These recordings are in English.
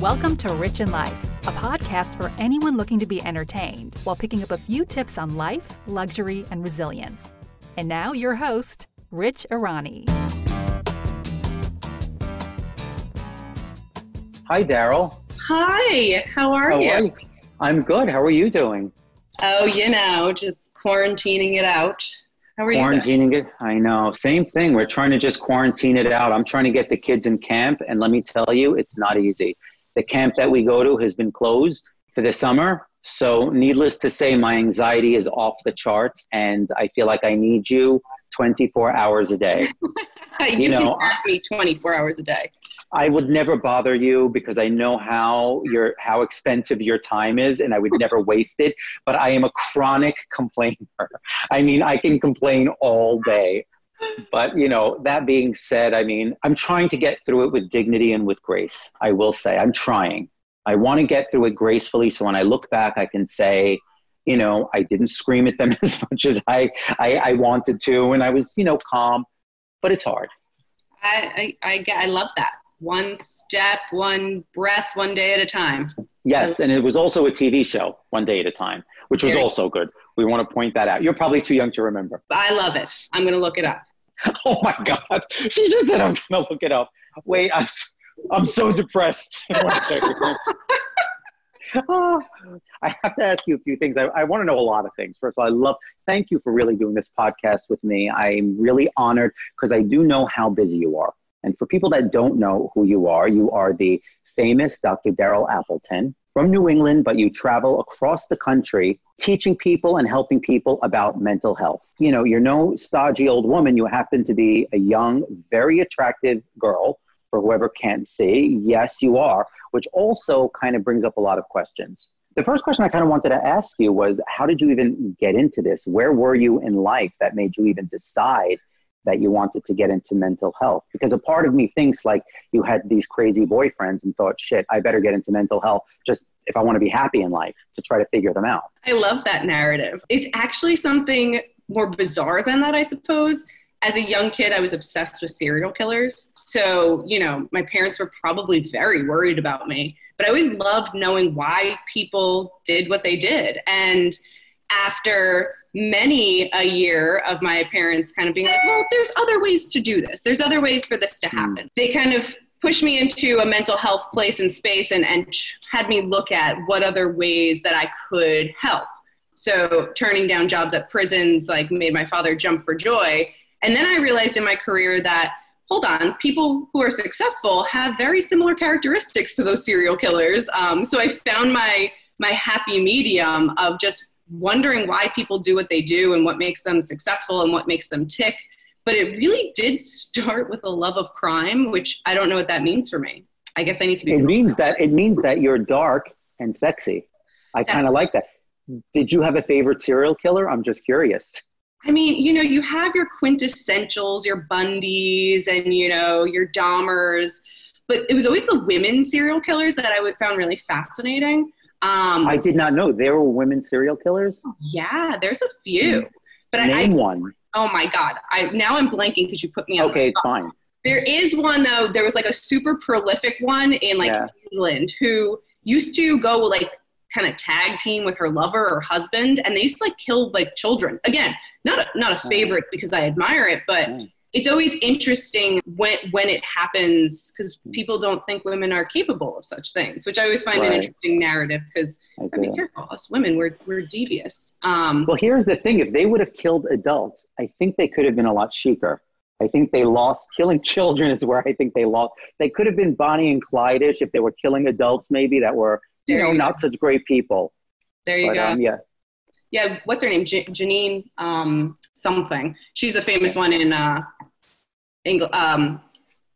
Welcome to Rich in Life, a podcast for anyone looking to be entertained while picking up a few tips on life, luxury, and resilience. And now, your host, Rich Irani. Hi, Daryl. Hi, how are How you? are you? I'm good. How are you doing? Oh, you know, just quarantining it out. How are you? Quarantining it? I know. Same thing. We're trying to just quarantine it out. I'm trying to get the kids in camp, and let me tell you, it's not easy. The camp that we go to has been closed for the summer. So, needless to say, my anxiety is off the charts, and I feel like I need you 24 hours a day. you you know, me 24 hours a day. I would never bother you because I know how your how expensive your time is, and I would never waste it. But I am a chronic complainer. I mean, I can complain all day. But you know, that being said, I mean, I'm trying to get through it with dignity and with grace. I will say, I'm trying. I want to get through it gracefully, so when I look back, I can say, you know, I didn't scream at them as much as I I, I wanted to, and I was, you know, calm. But it's hard. I, I, I, get, I love that. One step, one breath, one day at a time. Yes, and it was also a TV show, One Day at a Time, which was also good. We want to point that out. You're probably too young to remember. I love it. I'm going to look it up. Oh my God. She just said, I'm going to look it up. Wait, I'm, I'm so depressed. Oh, I have to ask you a few things. I, I want to know a lot of things. First of all, I love, thank you for really doing this podcast with me. I'm really honored because I do know how busy you are. And for people that don't know who you are, you are the famous Dr. Daryl Appleton from New England, but you travel across the country teaching people and helping people about mental health. You know, you're no stodgy old woman. You happen to be a young, very attractive girl for whoever can't see. Yes, you are, which also kind of brings up a lot of questions. The first question I kind of wanted to ask you was how did you even get into this? Where were you in life that made you even decide that you wanted to get into mental health? Because a part of me thinks like you had these crazy boyfriends and thought, shit, I better get into mental health just if I want to be happy in life to try to figure them out. I love that narrative. It's actually something more bizarre than that, I suppose. As a young kid, I was obsessed with serial killers. So, you know, my parents were probably very worried about me, but I always loved knowing why people did what they did. And after many a year of my parents kind of being like, well, there's other ways to do this, there's other ways for this to happen, they kind of pushed me into a mental health place and space and, and had me look at what other ways that I could help. So turning down jobs at prisons like made my father jump for joy. And then I realized in my career that hold on, people who are successful have very similar characteristics to those serial killers. Um, so I found my my happy medium of just wondering why people do what they do and what makes them successful and what makes them tick. But it really did start with a love of crime, which I don't know what that means for me. I guess I need to be. It means that it means that you're dark and sexy. I kind of like that. Did you have a favorite serial killer? I'm just curious. I mean, you know, you have your quintessentials, your Bundys, and you know, your Dahmers, but it was always the women serial killers that I found really fascinating. Um, I did not know there were women serial killers. yeah, there's a few, hmm. but I, Name I one. oh my god, I now I'm blanking because you put me on. Okay, it's spot. fine. There is one though. There was like a super prolific one in like Yeah. England who used to go like kind of tag team with her lover or husband, and they used to like kill like children. Again, not a, not a Oh. favorite because I admire it, but Yeah. It's always interesting when when it happens because people don't think women are capable of such things, which I always find an interesting narrative because I I mean, careful, us women we're we're devious. Um, Well, here's the thing: if they would have killed adults, I think they could have been a lot chicer. I think they lost killing children is where I think they lost. They could have been Bonnie and Clyde-ish if they were killing adults, maybe that were you There know you not such great people. there you But go. um, yeah, yeah, what's her name? J- Janine um, something. She's a famous one in uh, Engl- um,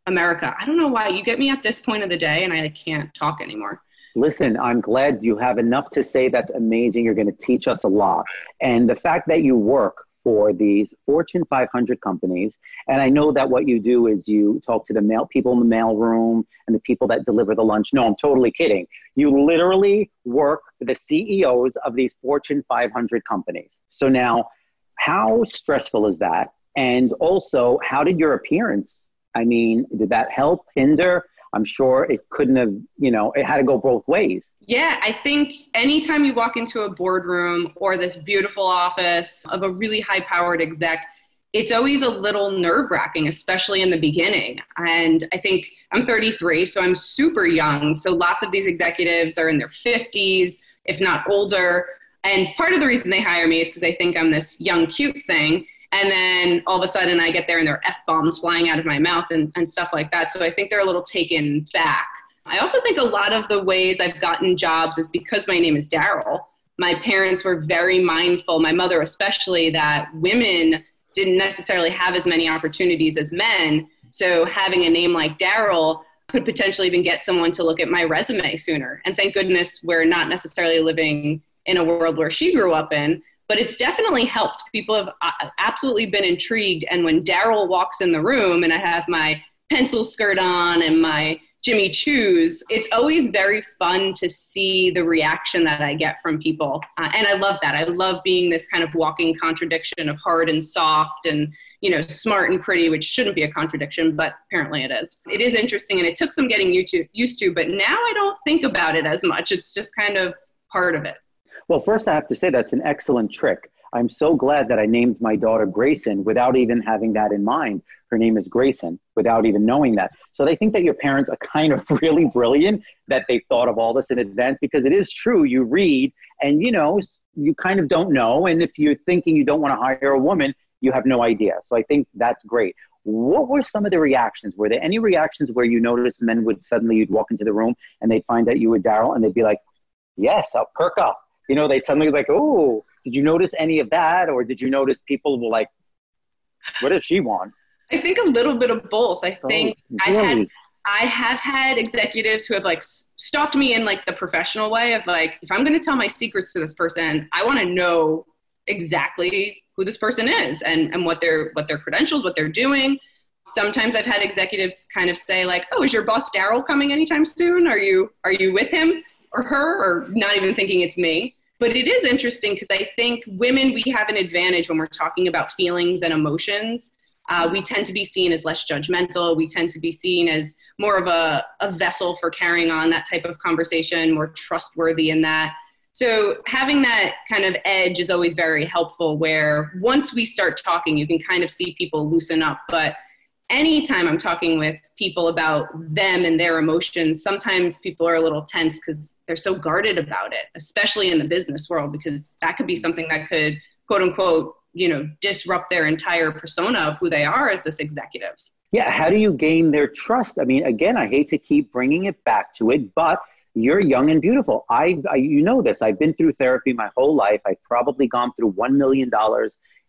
America. I don't know why you get me at this point of the day and I can't talk anymore. Listen, I'm glad you have enough to say that's amazing. You're going to teach us a lot. And the fact that you work for these Fortune 500 companies, and I know that what you do is you talk to the mail people in the mailroom and the people that deliver the lunch. No, I'm totally kidding. You literally work for the CEOs of these Fortune 500 companies. So now, how stressful is that? And also, how did your appearance? I mean, did that help hinder? I'm sure it couldn't have, you know, it had to go both ways. Yeah, I think anytime you walk into a boardroom or this beautiful office of a really high powered exec, it's always a little nerve wracking, especially in the beginning. And I think I'm 33, so I'm super young. So lots of these executives are in their 50s, if not older. And part of the reason they hire me is because they think I'm this young, cute thing. And then all of a sudden I get there and there are F bombs flying out of my mouth and, and stuff like that. So I think they're a little taken back. I also think a lot of the ways I've gotten jobs is because my name is Daryl. My parents were very mindful, my mother especially, that women didn't necessarily have as many opportunities as men. So having a name like Daryl could potentially even get someone to look at my resume sooner. And thank goodness we're not necessarily living in a world where she grew up in, but it's definitely helped. People have uh, absolutely been intrigued. And when Daryl walks in the room and I have my pencil skirt on and my Jimmy Choos, it's always very fun to see the reaction that I get from people. Uh, and I love that. I love being this kind of walking contradiction of hard and soft and, you know, smart and pretty, which shouldn't be a contradiction, but apparently it is. It is interesting and it took some getting used to, used to but now I don't think about it as much. It's just kind of part of it. Well, first, I have to say that's an excellent trick. I'm so glad that I named my daughter Grayson without even having that in mind. Her name is Grayson without even knowing that. So they think that your parents are kind of really brilliant that they thought of all this in advance because it is true. You read and you know, you kind of don't know. And if you're thinking you don't want to hire a woman, you have no idea. So I think that's great. What were some of the reactions? Were there any reactions where you noticed men would suddenly you'd walk into the room and they'd find that you were Daryl and they'd be like, Yes, I'll perk up. You know, they'd suddenly like, Oh, did you notice any of that, or did you notice people were like, "What does she want?" I think a little bit of both. I oh, think oh? I had I have had executives who have like stalked me in like the professional way of like, if I'm going to tell my secrets to this person, I want to know exactly who this person is and, and what their what their credentials, what they're doing. Sometimes I've had executives kind of say like, "Oh, is your boss Daryl coming anytime soon? Are you are you with him or her?" Or not even thinking it's me. But it is interesting because I think women, we have an advantage when we're talking about feelings and emotions. Uh, we tend to be seen as less judgmental. We tend to be seen as more of a, a vessel for carrying on that type of conversation, more trustworthy in that. So having that kind of edge is always very helpful where once we start talking, you can kind of see people loosen up. But anytime I'm talking with people about them and their emotions, sometimes people are a little tense because they're so guarded about it, especially in the business world, because that could be something that could, quote unquote, you know, disrupt their entire persona of who they are as this executive. Yeah. How do you gain their trust? I mean, again, I hate to keep bringing it back to it, but you're young and beautiful. I, I you know this. I've been through therapy my whole life. I've probably gone through $1 million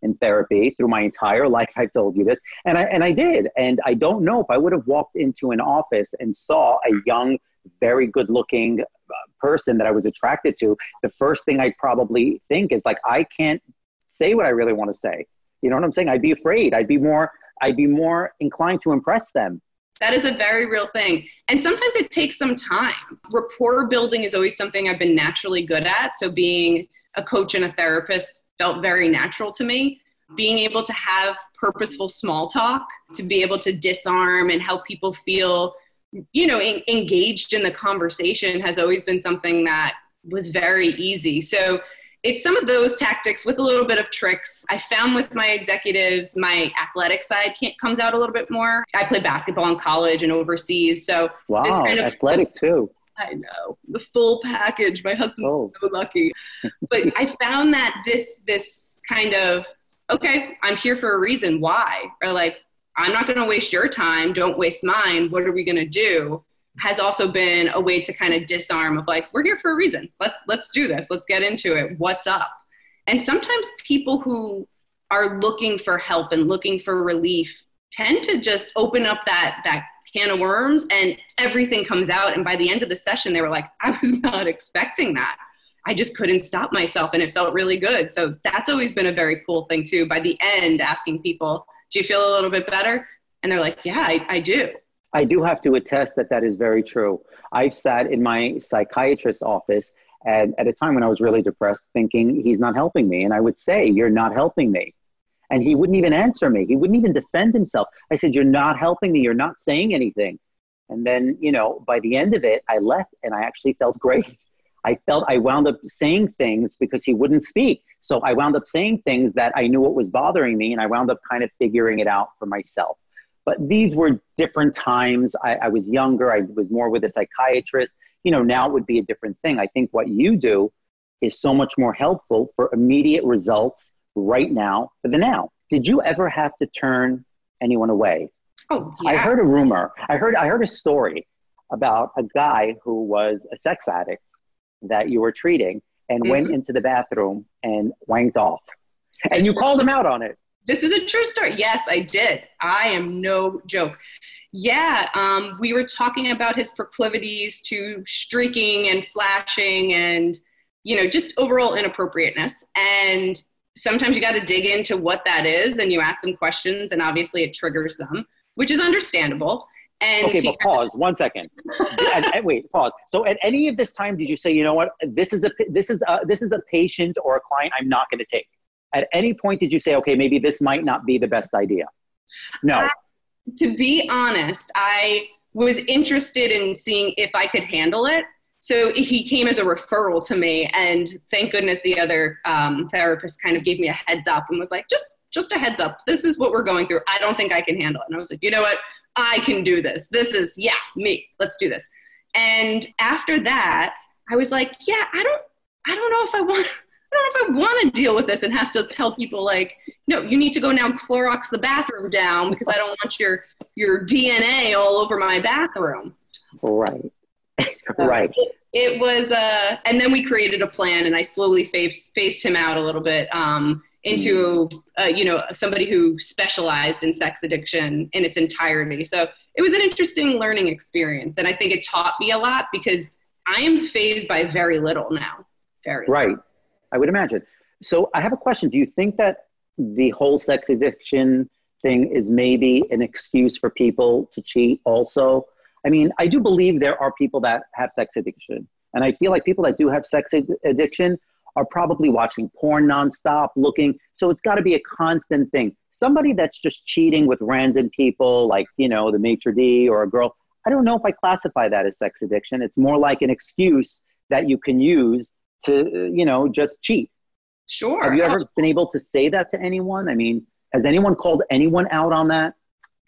in therapy through my entire life. I've told you this, and I and I did. And I don't know if I would have walked into an office and saw a young, very good-looking uh, person that I was attracted to. The first thing I'd probably think is like, I can't say what I really want to say. You know what I'm saying? I'd be afraid. I'd be more. I'd be more inclined to impress them. That is a very real thing. And sometimes it takes some time. Rapport building is always something I've been naturally good at. So, being a coach and a therapist felt very natural to me. Being able to have purposeful small talk, to be able to disarm and help people feel, you know, in, engaged in the conversation has always been something that was very easy. So it's some of those tactics with a little bit of tricks. I found with my executives, my athletic side comes out a little bit more. I played basketball in college and overseas, so wow, this kind of athletic too. I know the full package. My husband's oh. so lucky. but I found that this this kind of okay, I'm here for a reason. Why? Or like, I'm not going to waste your time. Don't waste mine. What are we going to do? Has also been a way to kind of disarm of like, we're here for a reason. Let let's do this. Let's get into it. What's up? And sometimes people who are looking for help and looking for relief tend to just open up that that can of worms and everything comes out. And by the end of the session, they were like, I was not expecting that. I just couldn't stop myself and it felt really good. So that's always been a very cool thing too. By the end, asking people, do you feel a little bit better? And they're like, yeah, I, I do. I do have to attest that that is very true. I've sat in my psychiatrist's office and at a time when I was really depressed, thinking he's not helping me. And I would say, You're not helping me. And he wouldn't even answer me. He wouldn't even defend himself. I said, You're not helping me. You're not saying anything. And then, you know, by the end of it, I left and I actually felt great. I felt I wound up saying things because he wouldn't speak. So I wound up saying things that I knew what was bothering me and I wound up kind of figuring it out for myself. But these were different times. I, I was younger. I was more with a psychiatrist. You know, now it would be a different thing. I think what you do is so much more helpful for immediate results right now for the now. Did you ever have to turn anyone away? Oh, yeah. I heard a rumor. I heard I heard a story about a guy who was a sex addict that you were treating and mm-hmm. went into the bathroom and wanked off. And you called him out on it. This is a true story. Yes, I did. I am no joke. Yeah, um, we were talking about his proclivities to streaking and flashing and, you know, just overall inappropriateness. And sometimes you got to dig into what that is and you ask them questions, and obviously it triggers them, which is understandable. And okay, but pause one second. and, and wait, pause. So, at any of this time, did you say, you know what, this is a this is a, this is a patient or a client I'm not going to take? At any point, did you say, okay, maybe this might not be the best idea? No. Uh, to be honest, I was interested in seeing if I could handle it. So he came as a referral to me, and thank goodness the other um, therapist kind of gave me a heads up and was like, just just a heads up. This is what we're going through. I don't think I can handle it. And I was like, you know what? I can do this. This is, yeah, me. Let's do this. And after that, I was like, yeah, I don't, I don't know if I want, I don't know if I want to deal with this and have to tell people like, no, you need to go now Clorox the bathroom down because I don't want your, your DNA all over my bathroom. Right. So right. It, it was, uh, and then we created a plan and I slowly faced, faced him out a little bit. Um, into uh, you know somebody who specialized in sex addiction in its entirety so it was an interesting learning experience and i think it taught me a lot because i am fazed by very little now very right little. i would imagine so i have a question do you think that the whole sex addiction thing is maybe an excuse for people to cheat also i mean i do believe there are people that have sex addiction and i feel like people that do have sex addiction are probably watching porn nonstop, looking. So it's got to be a constant thing. Somebody that's just cheating with random people, like, you know, the maitre d' or a girl, I don't know if I classify that as sex addiction. It's more like an excuse that you can use to, you know, just cheat. Sure. Have you ever been able to say that to anyone? I mean, has anyone called anyone out on that?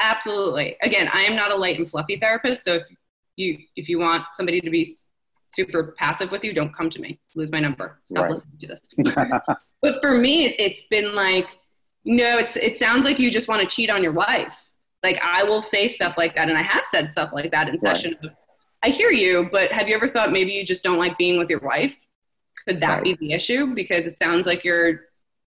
Absolutely. Again, I am not a light and fluffy therapist, so if you if you want somebody to be super passive with you, don't come to me. Lose my number. Stop right. listening to this. but for me, it's been like, no, it's it sounds like you just want to cheat on your wife. Like I will say stuff like that, and I have said stuff like that in right. session. I hear you, but have you ever thought maybe you just don't like being with your wife? Could that right. be the issue? Because it sounds like you're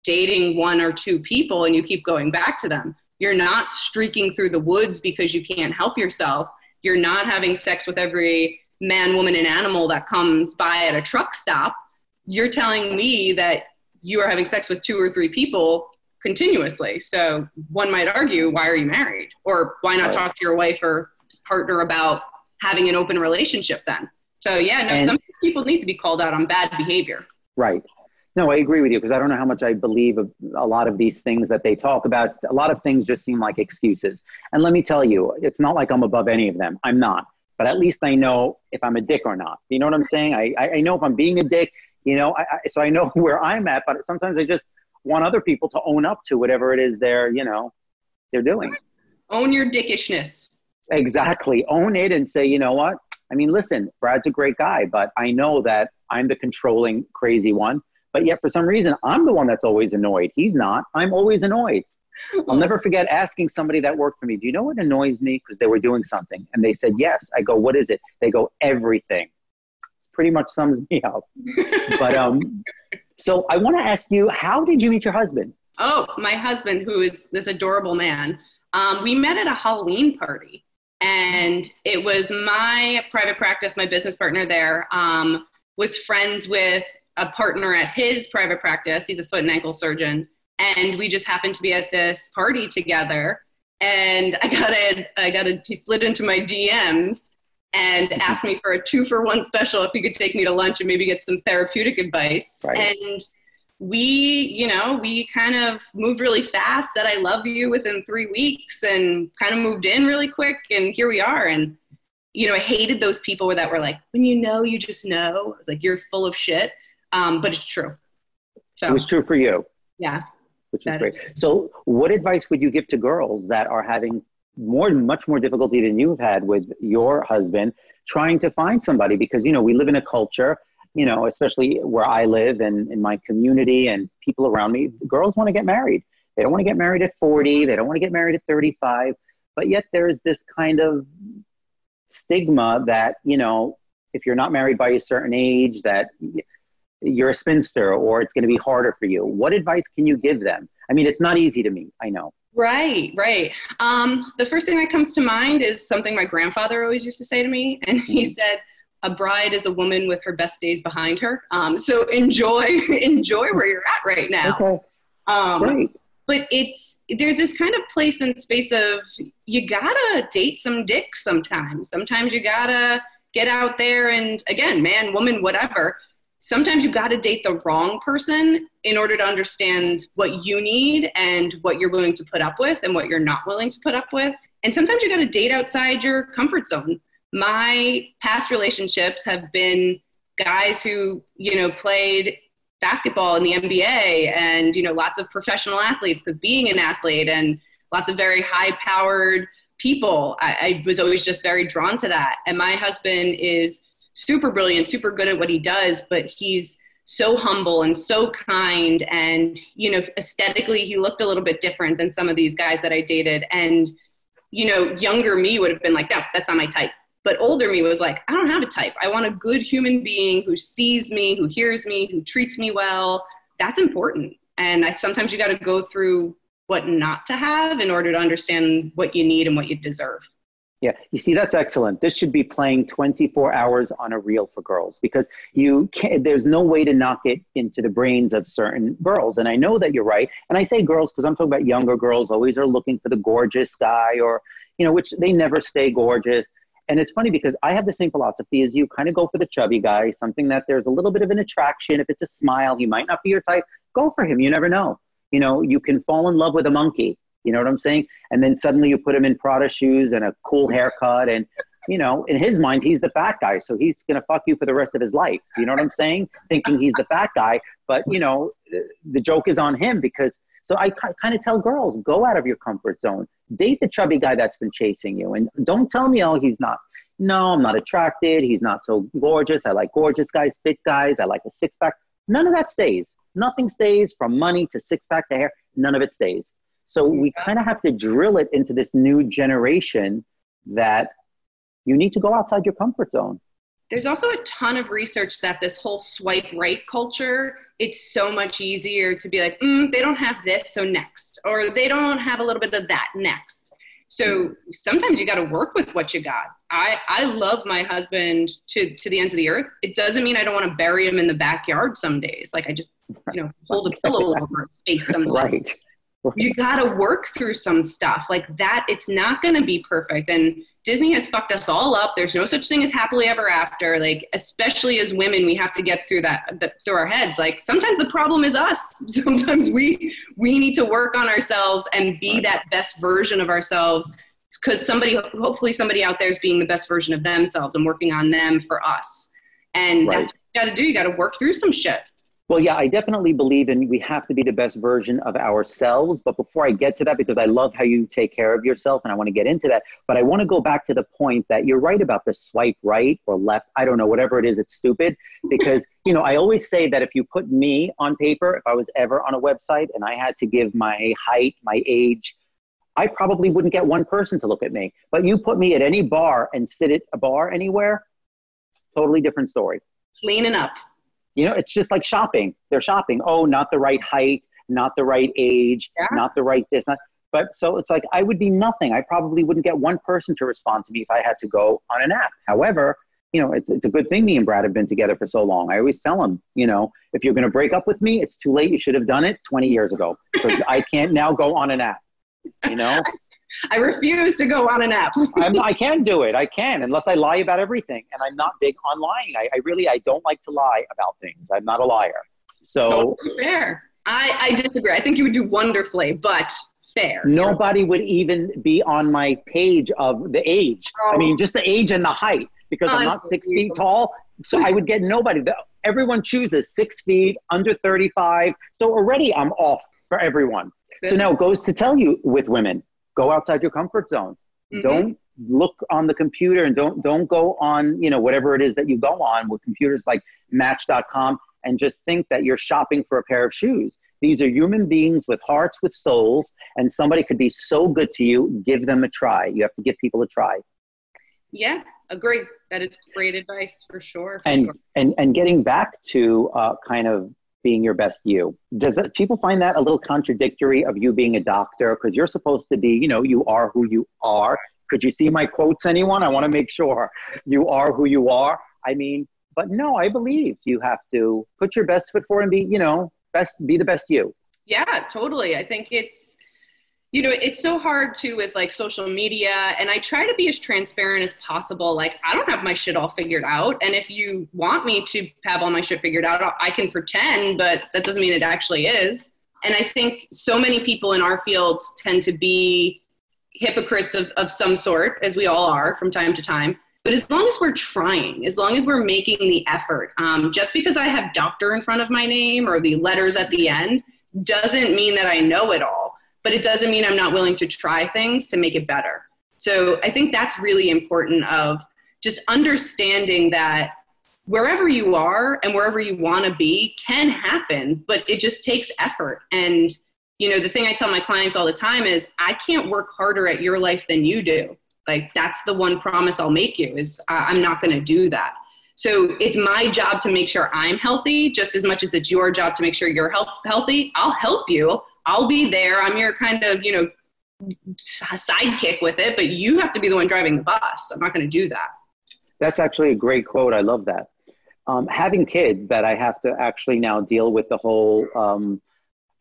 dating one or two people and you keep going back to them. You're not streaking through the woods because you can't help yourself. You're not having sex with every man, woman, and animal that comes by at a truck stop, you're telling me that you are having sex with two or three people continuously. So one might argue, why are you married? Or why not talk to your wife or partner about having an open relationship then? So yeah, no, and, some people need to be called out on bad behavior. Right. No, I agree with you because I don't know how much I believe of a lot of these things that they talk about. A lot of things just seem like excuses. And let me tell you, it's not like I'm above any of them. I'm not but at least I know if I'm a dick or not. You know what I'm saying? I, I know if I'm being a dick, you know, I, I, so I know where I'm at, but sometimes I just want other people to own up to whatever it is they're, you know, they're doing. Own your dickishness. Exactly. Own it and say, you know what? I mean, listen, Brad's a great guy, but I know that I'm the controlling, crazy one. But yet, for some reason, I'm the one that's always annoyed. He's not. I'm always annoyed. I'll never forget asking somebody that worked for me, Do you know what annoys me? Because they were doing something. And they said, Yes. I go, What is it? They go, Everything. It pretty much sums me up. but um, so I want to ask you, how did you meet your husband? Oh, my husband, who is this adorable man. Um, we met at a Halloween party. And it was my private practice, my business partner there, um, was friends with a partner at his private practice. He's a foot and ankle surgeon and we just happened to be at this party together and i got a i got a he slid into my dms and mm-hmm. asked me for a two for one special if he could take me to lunch and maybe get some therapeutic advice right. and we you know we kind of moved really fast said i love you within three weeks and kind of moved in really quick and here we are and you know, I hated those people that were like, when you know, you just know. It's like, you're full of shit. Um, but it's true. So it was true for you. Yeah. Which is great. Is. So what advice would you give to girls that are having more, much more difficulty than you've had with your husband trying to find somebody? Because, you know, we live in a culture, you know, especially where I live and in my community and people around me, girls want to get married. They don't want to get married at 40. They don't want to get married at 35. But yet there's this kind of stigma that you know if you're not married by a certain age that you're a spinster or it's going to be harder for you. What advice can you give them? I mean it's not easy to me i know. Right right. Um, the first thing that comes to mind is something my grandfather always used to say to me and he mm-hmm. said a bride is a woman with her best days behind her. Um, so enjoy enjoy where you're at right now. Okay. Um, Great but it's there's this kind of place and space of you gotta date some dick sometimes. Sometimes you gotta get out there and again man woman whatever sometimes you gotta date the wrong person in order to understand what you need and what you're willing to put up with and what you're not willing to put up with. And sometimes you gotta date outside your comfort zone. My past relationships have been guys who you know played basketball in the NBA and you know lots of professional athletes because being an athlete and lots of very high powered people. I, I, was always just very drawn to that. And my husband is super brilliant super good at what he does but he's so humble and so kind and you know aesthetically he looked a little bit different than some of these guys that I dated and you know younger me would have been like no that's not my type but older me was like, I don't have a type. I want a good human being who sees me, who hears me, who treats me well. That's important. And I, sometimes you got to go through what not to have in order to understand what you need and what you deserve. Yeah, you see, that's excellent. This should be playing 24 hours on a reel for girls because you can't, there's no way to knock it into the brains of certain girls. And I know that you're right. And I say girls because I'm talking about younger girls always are looking for the gorgeous guy or, you know, which they never stay gorgeous. And it's funny because I have the same philosophy as you kind of go for the chubby guy, something that there's a little bit of an attraction. If it's a smile, he might not be your type. Go for him. You never know. You know, you can fall in love with a monkey. You know what I'm saying? And then suddenly you put him in Prada shoes and a cool haircut. And, you know, in his mind, he's the fat guy. So he's going to fuck you for the rest of his life. You know what I'm saying? Thinking he's the fat guy. But, you know, the joke is on him because so I kind of tell girls, go out of your comfort zone. Date the chubby guy that's been chasing you. And don't tell me, oh, he's not. No, I'm not attracted. He's not so gorgeous. I like gorgeous guys, fit guys. I like a six pack. None of that stays. Nothing stays from money to six pack to hair. None of it stays. So we kind of have to drill it into this new generation that you need to go outside your comfort zone. There's also a ton of research that this whole swipe right culture, it's so much easier to be like, mm, they don't have this, so next. Or they don't have a little bit of that, next. So sometimes you got to work with what you got. I, I love my husband to, to the ends of the earth. It doesn't mean I don't want to bury him in the backyard some days. Like I just, you know, hold a pillow over his face some days. Right. You got to work through some stuff like that. It's not going to be perfect. And Disney has fucked us all up. There's no such thing as happily ever after. Like, especially as women, we have to get through that, through our heads. Like, sometimes the problem is us. Sometimes we we need to work on ourselves and be that best version of ourselves. Because somebody, hopefully, somebody out there is being the best version of themselves and working on them for us. And right. that's what you got to do. You got to work through some shit. Well, yeah, I definitely believe in we have to be the best version of ourselves. But before I get to that, because I love how you take care of yourself and I want to get into that, but I want to go back to the point that you're right about the swipe right or left. I don't know, whatever it is, it's stupid. Because, you know, I always say that if you put me on paper, if I was ever on a website and I had to give my height, my age, I probably wouldn't get one person to look at me. But you put me at any bar and sit at a bar anywhere, totally different story. Cleaning up. You know, it's just like shopping. They're shopping. Oh, not the right height, not the right age, yeah. not the right this. Not, but so it's like I would be nothing. I probably wouldn't get one person to respond to me if I had to go on an app. However, you know, it's, it's a good thing me and Brad have been together for so long. I always tell him, you know, if you're going to break up with me, it's too late. You should have done it 20 years ago because I can't now go on an app, you know? I refuse to go on an app. I'm, I can do it. I can, unless I lie about everything. And I'm not big on lying. I, I really, I don't like to lie about things. I'm not a liar. So oh, fair. I, I disagree. I think you would do wonderfully, but fair. Nobody would even be on my page of the age. Oh. I mean, just the age and the height because I'm oh, not six feet tall. So I would get nobody. Everyone chooses six feet, under 35. So already I'm off for everyone. So now it goes to tell you with women, go outside your comfort zone. Mm-hmm. Don't look on the computer and don't don't go on, you know, whatever it is that you go on with computers like match.com and just think that you're shopping for a pair of shoes. These are human beings with hearts, with souls, and somebody could be so good to you, give them a try. You have to give people a try. Yeah, agree. That is great advice for sure. For and, sure. and and getting back to uh, kind of being your best you. Does that, people find that a little contradictory of you being a doctor? Because you're supposed to be, you know, you are who you are. Could you see my quotes, anyone? I want to make sure you are who you are. I mean, but no, I believe you have to put your best foot forward and be, you know, best, be the best you. Yeah, totally. I think it's, you know it's so hard too with like social media and i try to be as transparent as possible like i don't have my shit all figured out and if you want me to have all my shit figured out i can pretend but that doesn't mean it actually is. And i think so many people in our field tend to be hypocrites of, of some sort as we all are from time to time. But as long as we're trying as long as we're making the effort um, just because i have doctor in front of my name or the letters at the end doesn't mean that i know it all but it doesn't mean I'm not willing to try things to make it better. So I think that's really important of just understanding that wherever you are and wherever you want to be can happen, but it just takes effort. And you know, the thing I tell my clients all the time is I can't work harder at your life than you do. Like that's the one promise I'll make you is I'm not going to do that. So it's my job to make sure I'm healthy just as much as it's your job to make sure you're health- healthy. I'll help you. I'll be there. I'm your kind of, you know, sidekick with it, but you have to be the one driving the bus. I'm not going to do that. That's actually a great quote. I love that. Um, having kids that I have to actually now deal with the whole um,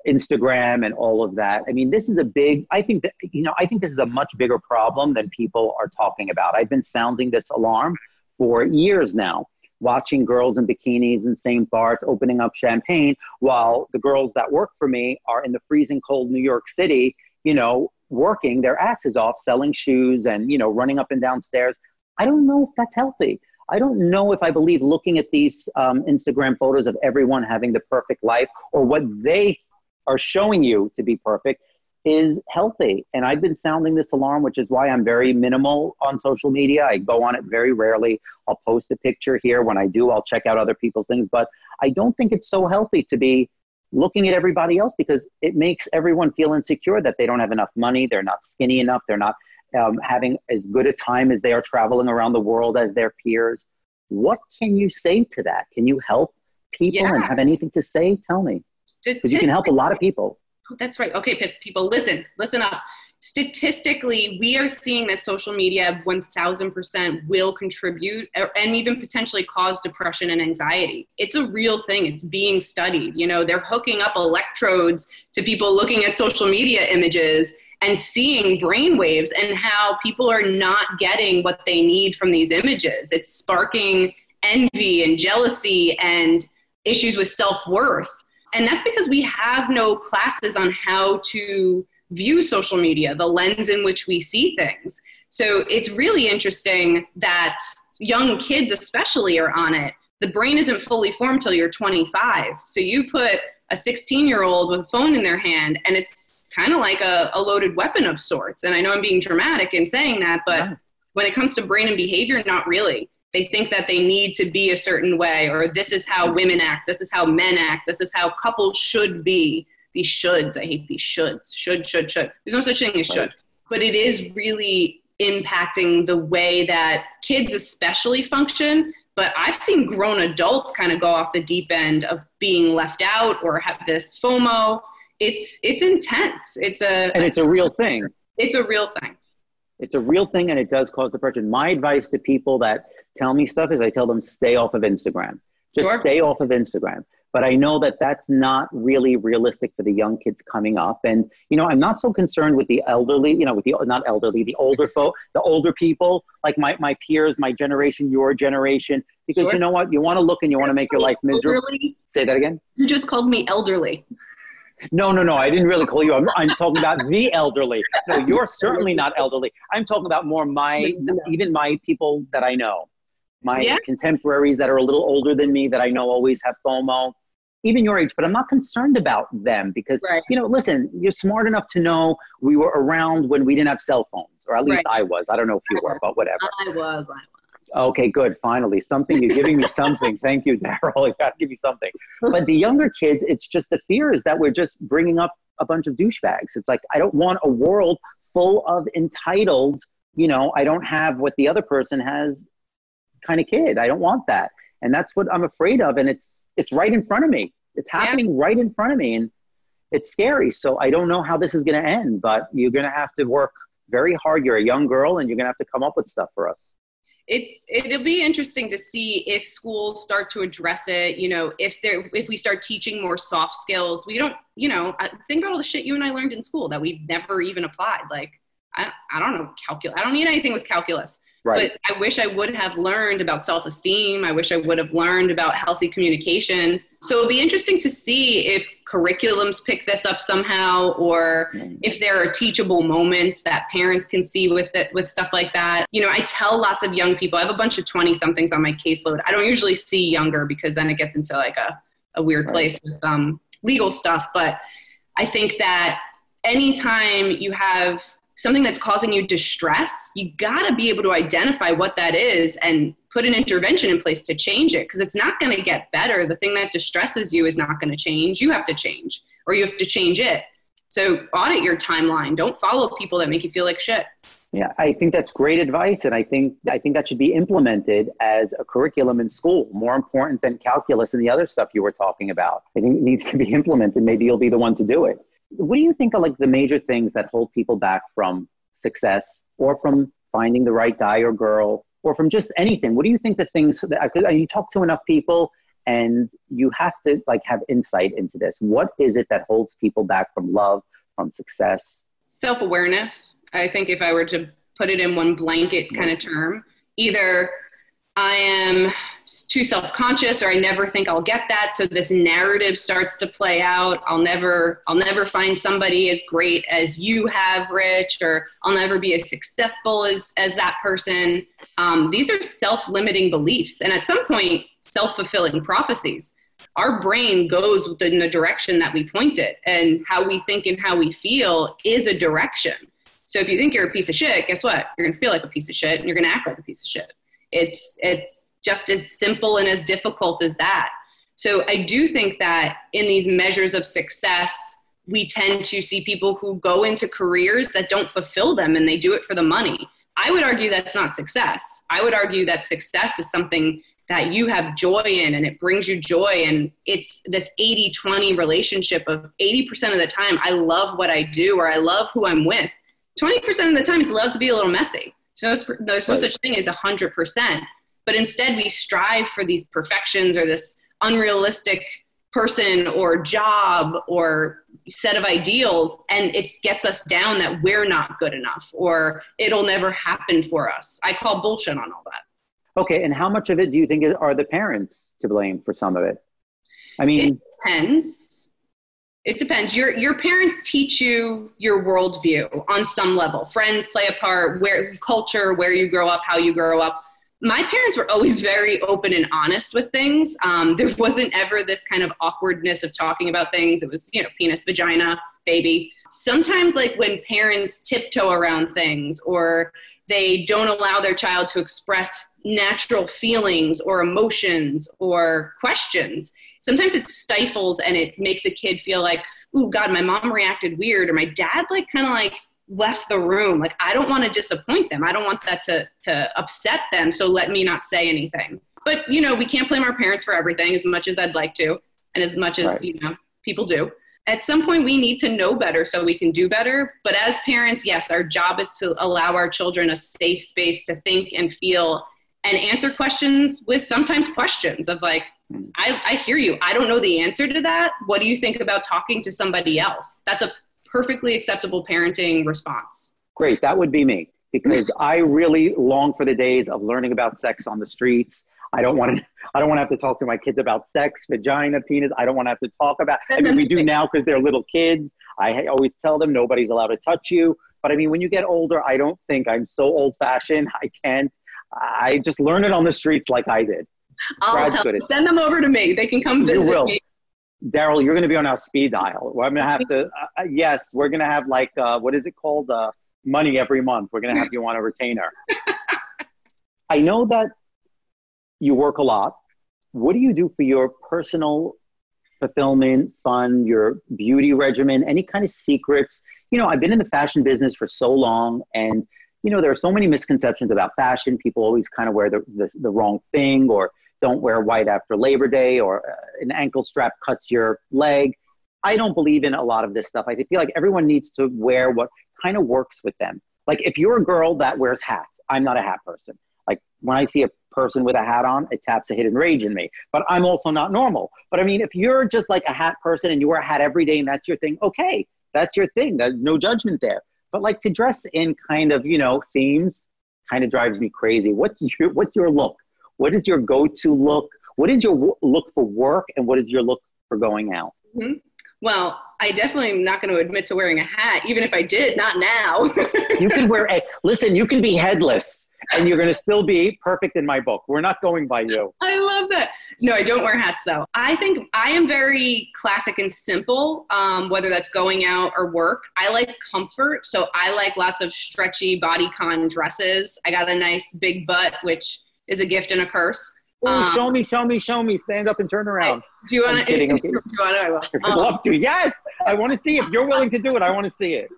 Instagram and all of that. I mean, this is a big, I think that, you know, I think this is a much bigger problem than people are talking about. I've been sounding this alarm for years now watching girls in bikinis in St. Bart's opening up champagne while the girls that work for me are in the freezing cold New York City, you know, working their asses off selling shoes and, you know, running up and down stairs. I don't know if that's healthy. I don't know if I believe looking at these um, Instagram photos of everyone having the perfect life or what they are showing you to be perfect is healthy. And I've been sounding this alarm, which is why I'm very minimal on social media. I go on it very rarely. I'll post a picture here. When I do, I'll check out other people's things. But I don't think it's so healthy to be looking at everybody else because it makes everyone feel insecure that they don't have enough money, they're not skinny enough, they're not um, having as good a time as they are traveling around the world as their peers. What can you say to that? Can you help people yeah. and have anything to say? Tell me. Because you can help a lot of people Oh, that's right. Okay, people, listen, listen up. Statistically, we are seeing that social media 1000% will contribute er, and even potentially cause depression and anxiety. It's a real thing. It's being studied. You know, they're hooking up electrodes to people looking at social media images and seeing brain waves and how people are not getting what they need from these images. It's sparking envy and jealousy and issues with self worth. And that's because we have no classes on how to view social media, the lens in which we see things. So it's really interesting that young kids, especially, are on it. The brain isn't fully formed till you're 25. So you put a 16 year old with a phone in their hand, and it's kind of like a, a, loaded weapon of sorts. And I know I'm being dramatic in saying that, but yeah. when it comes to brain and behavior, not really they think that they need to be a certain way or this is how women act this is how men act this is how couples should be. These shoulds i hate these shoulds. Should should should. There's no such thing as should. But it is really impacting the way that kids especially function. But i've seen grown adults kind of go off the deep end of being left out or have this fomo. It's it's intense. It's a and it's a real thing. It's a real thing it's a real thing and it does cause depression. My advice to people that tell me stuff is I tell them stay off of Instagram. Just sure. stay off of Instagram. But I know that that's not really realistic for the young kids coming up. And, you know, I'm not so concerned with the elderly, you know, with the, not elderly, the older folk, the older people, like my, my peers, my generation, your generation, because sure. you know what? You want to look and you want to make your life miserable. Elderly. Say that again. You just called me elderly. No, no, no. I didn't really call you. I'm, I'm talking about the elderly. No, you're certainly not elderly. I'm talking about more my, even my people that I know, my Yeah. contemporaries that are a little older than me that I know always have FOMO, even your age. But I'm not concerned about them because, Right. you know, listen, you're smart enough to know we were around when we didn't have cell phones, or at least I was. I don't know if you were, uh-huh. but whatever. I was. I was. Okay, good. Finally, something. You're giving me something. Thank you, Daryl. You got to give me something. But the younger kids, it's just the fear is that we're just bringing up a bunch of douchebags. It's like I don't want a world full of entitled. You know, I don't have what the other person has, kind of kid. I don't want that, and that's what I'm afraid of. And it's it's right in front of me. It's Yeah. happening right in front of me, and it's scary. So I don't know how this is going to end. But you're going to have to work very hard. You're a young girl, and you're going to have to come up with stuff for us. It's it'll be interesting to see if schools start to address it you know if they're if we start teaching more soft skills. We don't you know I- think about all the shit you and i learned in school that we've never even applied. Like i, I don't know calculus i don't need anything with calculus. Right. but i wish i would have learned about self-esteem. I wish i would have learned about healthy communication. So it'll be interesting to see if curriculums pick this up somehow or if there are teachable moments that parents can see with it with stuff like that. You know i tell lots of young people i have a bunch of 20 somethings on my caseload. I don't usually see younger because then it gets into like a, a weird place with um, legal stuff. But i think that anytime you have something that's causing you distress you got to be able to identify what that is and put an intervention in place to change it because it's not going to get better the thing that distresses you is not going to change you have to change or you have to change it so audit your timeline. Don't follow people that make you feel like shit. Yeah, I think that's great advice, and I think I think that should be implemented as a curriculum in school. More important than calculus and the other stuff you were talking about. I think it needs to be implemented. Maybe you'll be the one to do it. What do you think are like the major things that hold people back from success, or from finding the right guy or girl, or from just anything? What do you think the things that you talk to enough people, and you have to like have insight into this. What is it that holds people back from love, from success? Self awareness. I think if I were to put it in one blanket kind of term, either I am too self conscious or I never think I'll get that. So this narrative starts to play out. I'll never, I'll never find somebody as great as you have, Rich, or I'll never be as successful as, as that person. Um, these are self limiting beliefs. And at some point, self fulfilling prophecies. Our brain goes in the direction that we point it, and how we think and how we feel is a direction. So if you think you're a piece of shit, guess what? You're gonna feel like a piece of shit, and you're gonna act like a piece of shit. It's it's just as simple and as difficult as that. So I do think that in these measures of success, we tend to see people who go into careers that don't fulfill them, and they do it for the money. I would argue that's not success. I would argue that success is something that you have joy in and it brings you joy and it's this 80-20 relationship of 80% of the time i love what i do or i love who i'm with 20% of the time it's allowed to be a little messy so there's no Right. such thing as 100% but instead we strive for these perfections or this unrealistic person or job or set of ideals and it gets us down that we're not good enough or it'll never happen for us i call bullshit on all that Okay, and how much of it do you think are the parents to blame for some of it? I mean, depends. It depends. Your your parents teach you your worldview on some level. Friends play a part. Where culture, where you grow up, how you grow up. My parents were always very open and honest with things. Um, there wasn't ever this kind of awkwardness of talking about things. It was you know penis, vagina, baby. Sometimes like when parents tiptoe around things or they don't allow their child to express natural feelings or emotions or questions sometimes it stifles and it makes a kid feel like oh god my mom reacted weird or my dad like kind of like left the room. Like i don't want to disappoint them. I don't want that to to upset them so let me not say anything. But you know we can't blame our parents for everything as much as i'd like to and as much as Right. you know people do. At some point we need to know better so we can do better. But as parents yes our job is to allow our children a safe space to think and feel and answer questions with sometimes questions of like I, I hear you i don't know the answer to that what do you think about talking to somebody else that's a perfectly acceptable parenting response great, that would be me because I really long for the days of learning about sex on the streets. I don't want to. I don't want to have to talk to my kids about sex, vagina, penis. I don't want to have to talk about. I mean, we do now because they're little kids. I always tell them nobody's allowed to touch you. But I mean, when you get older, I don't think I'm so old-fashioned. I can't. I just learned it on the streets like I did. I'll tell them, send them over to me. They can come visit you will. me. Daryl, you're going to be on our speed dial. I'm going to have to. Uh, yes, we're going to have like uh, what is it called? Uh, money every month. We're going to have you on a retainer. I know that you work a lot. What do you do for your personal fulfillment, fun, your beauty regimen, any kind of secrets? You know, I've been in the fashion business for so long, and you know, there are so many misconceptions about fashion. People always kind of wear the, the, the wrong thing, or don't wear white after Labor Day, or uh, an ankle strap cuts your leg. I don't believe in a lot of this stuff. I feel like everyone needs to wear what kind of works with them. Like if you're a girl that wears hats, I'm not a hat person. Like when I see a person with a hat on, it taps a hidden rage in me. But I'm also not normal. But I mean, if you're just like a hat person and you wear a hat every day and that's your thing, okay, that's your thing. There's no judgment there. But like to dress in kind of, you know, themes kind of drives me crazy. What's your what's your look? What is your go-to look? What is your w- look for work and what is your look for going out? Mm-hmm. Well, I definitely am not going to admit to wearing a hat, even if I did, not now. you can wear a listen, you can be headless and you're going to still be perfect in my book. We're not going by you. I love that. No, I don't wear hats though. I think I am very classic and simple, um, whether that's going out or work. I like comfort. So I like lots of stretchy bodycon dresses. I got a nice big butt, which is a gift and a curse. Ooh, um, show me, show me, show me. Stand up and turn around. Do you want to? Do you want to? I will. I'd love to. Yes, I want to see. If you're willing to do it, I want to see it.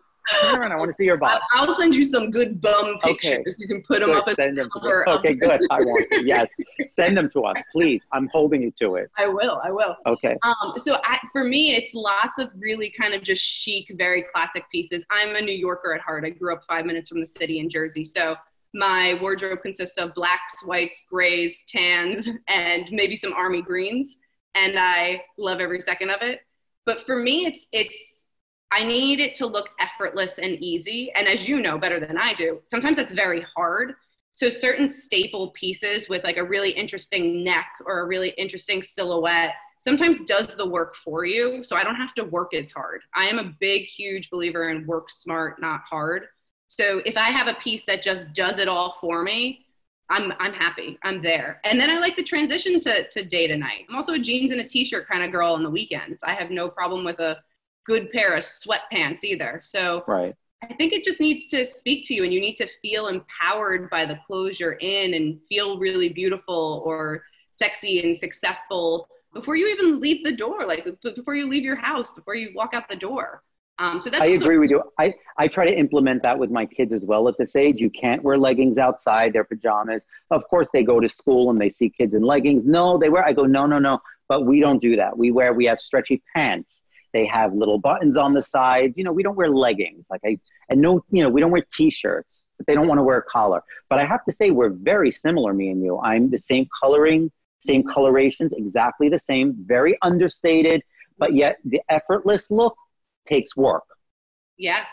Turn around. I want to see your butt. I'll send you some good bum pictures. Okay. You can put them good. up. Send them to Okay, good. I want. To. Yes, send them to us, please. I'm holding you to it. I will. I will. Okay. Um. So I, for me, it's lots of really kind of just chic, very classic pieces. I'm a New Yorker at heart. I grew up five minutes from the city in Jersey, so my wardrobe consists of blacks, whites, grays, tans, and maybe some army greens. And I love every second of it. But for me, it's it's I need it to look effortless and easy. And as you know better than I do, sometimes that's very hard. So certain staple pieces with like a really interesting neck or a really interesting silhouette sometimes does the work for you. So I don't have to work as hard. I am a big, huge believer in work smart, not hard. So if I have a piece that just does it all for me, I'm I'm happy. I'm there. And then I like the transition to to day to night. I'm also a jeans and a t-shirt kind of girl on the weekends. I have no problem with a good pair of sweatpants either. So right. I think it just needs to speak to you and you need to feel empowered by the clothes you're in and feel really beautiful or sexy and successful before you even leave the door, like before you leave your house, before you walk out the door. Um, so that's I agree with you. I, I try to implement that with my kids as well at this age. You can't wear leggings outside, their pajamas. Of course, they go to school and they see kids in leggings. No, they wear, I go, no, no, no. But we don't do that. We wear, we have stretchy pants. They have little buttons on the side. You know, we don't wear leggings. Like I, and no, you know, we don't wear t-shirts, but they don't want to wear a collar. But I have to say, we're very similar, me and you. I'm the same coloring, same colorations, exactly the same, very understated, but yet the effortless look takes work. Yes.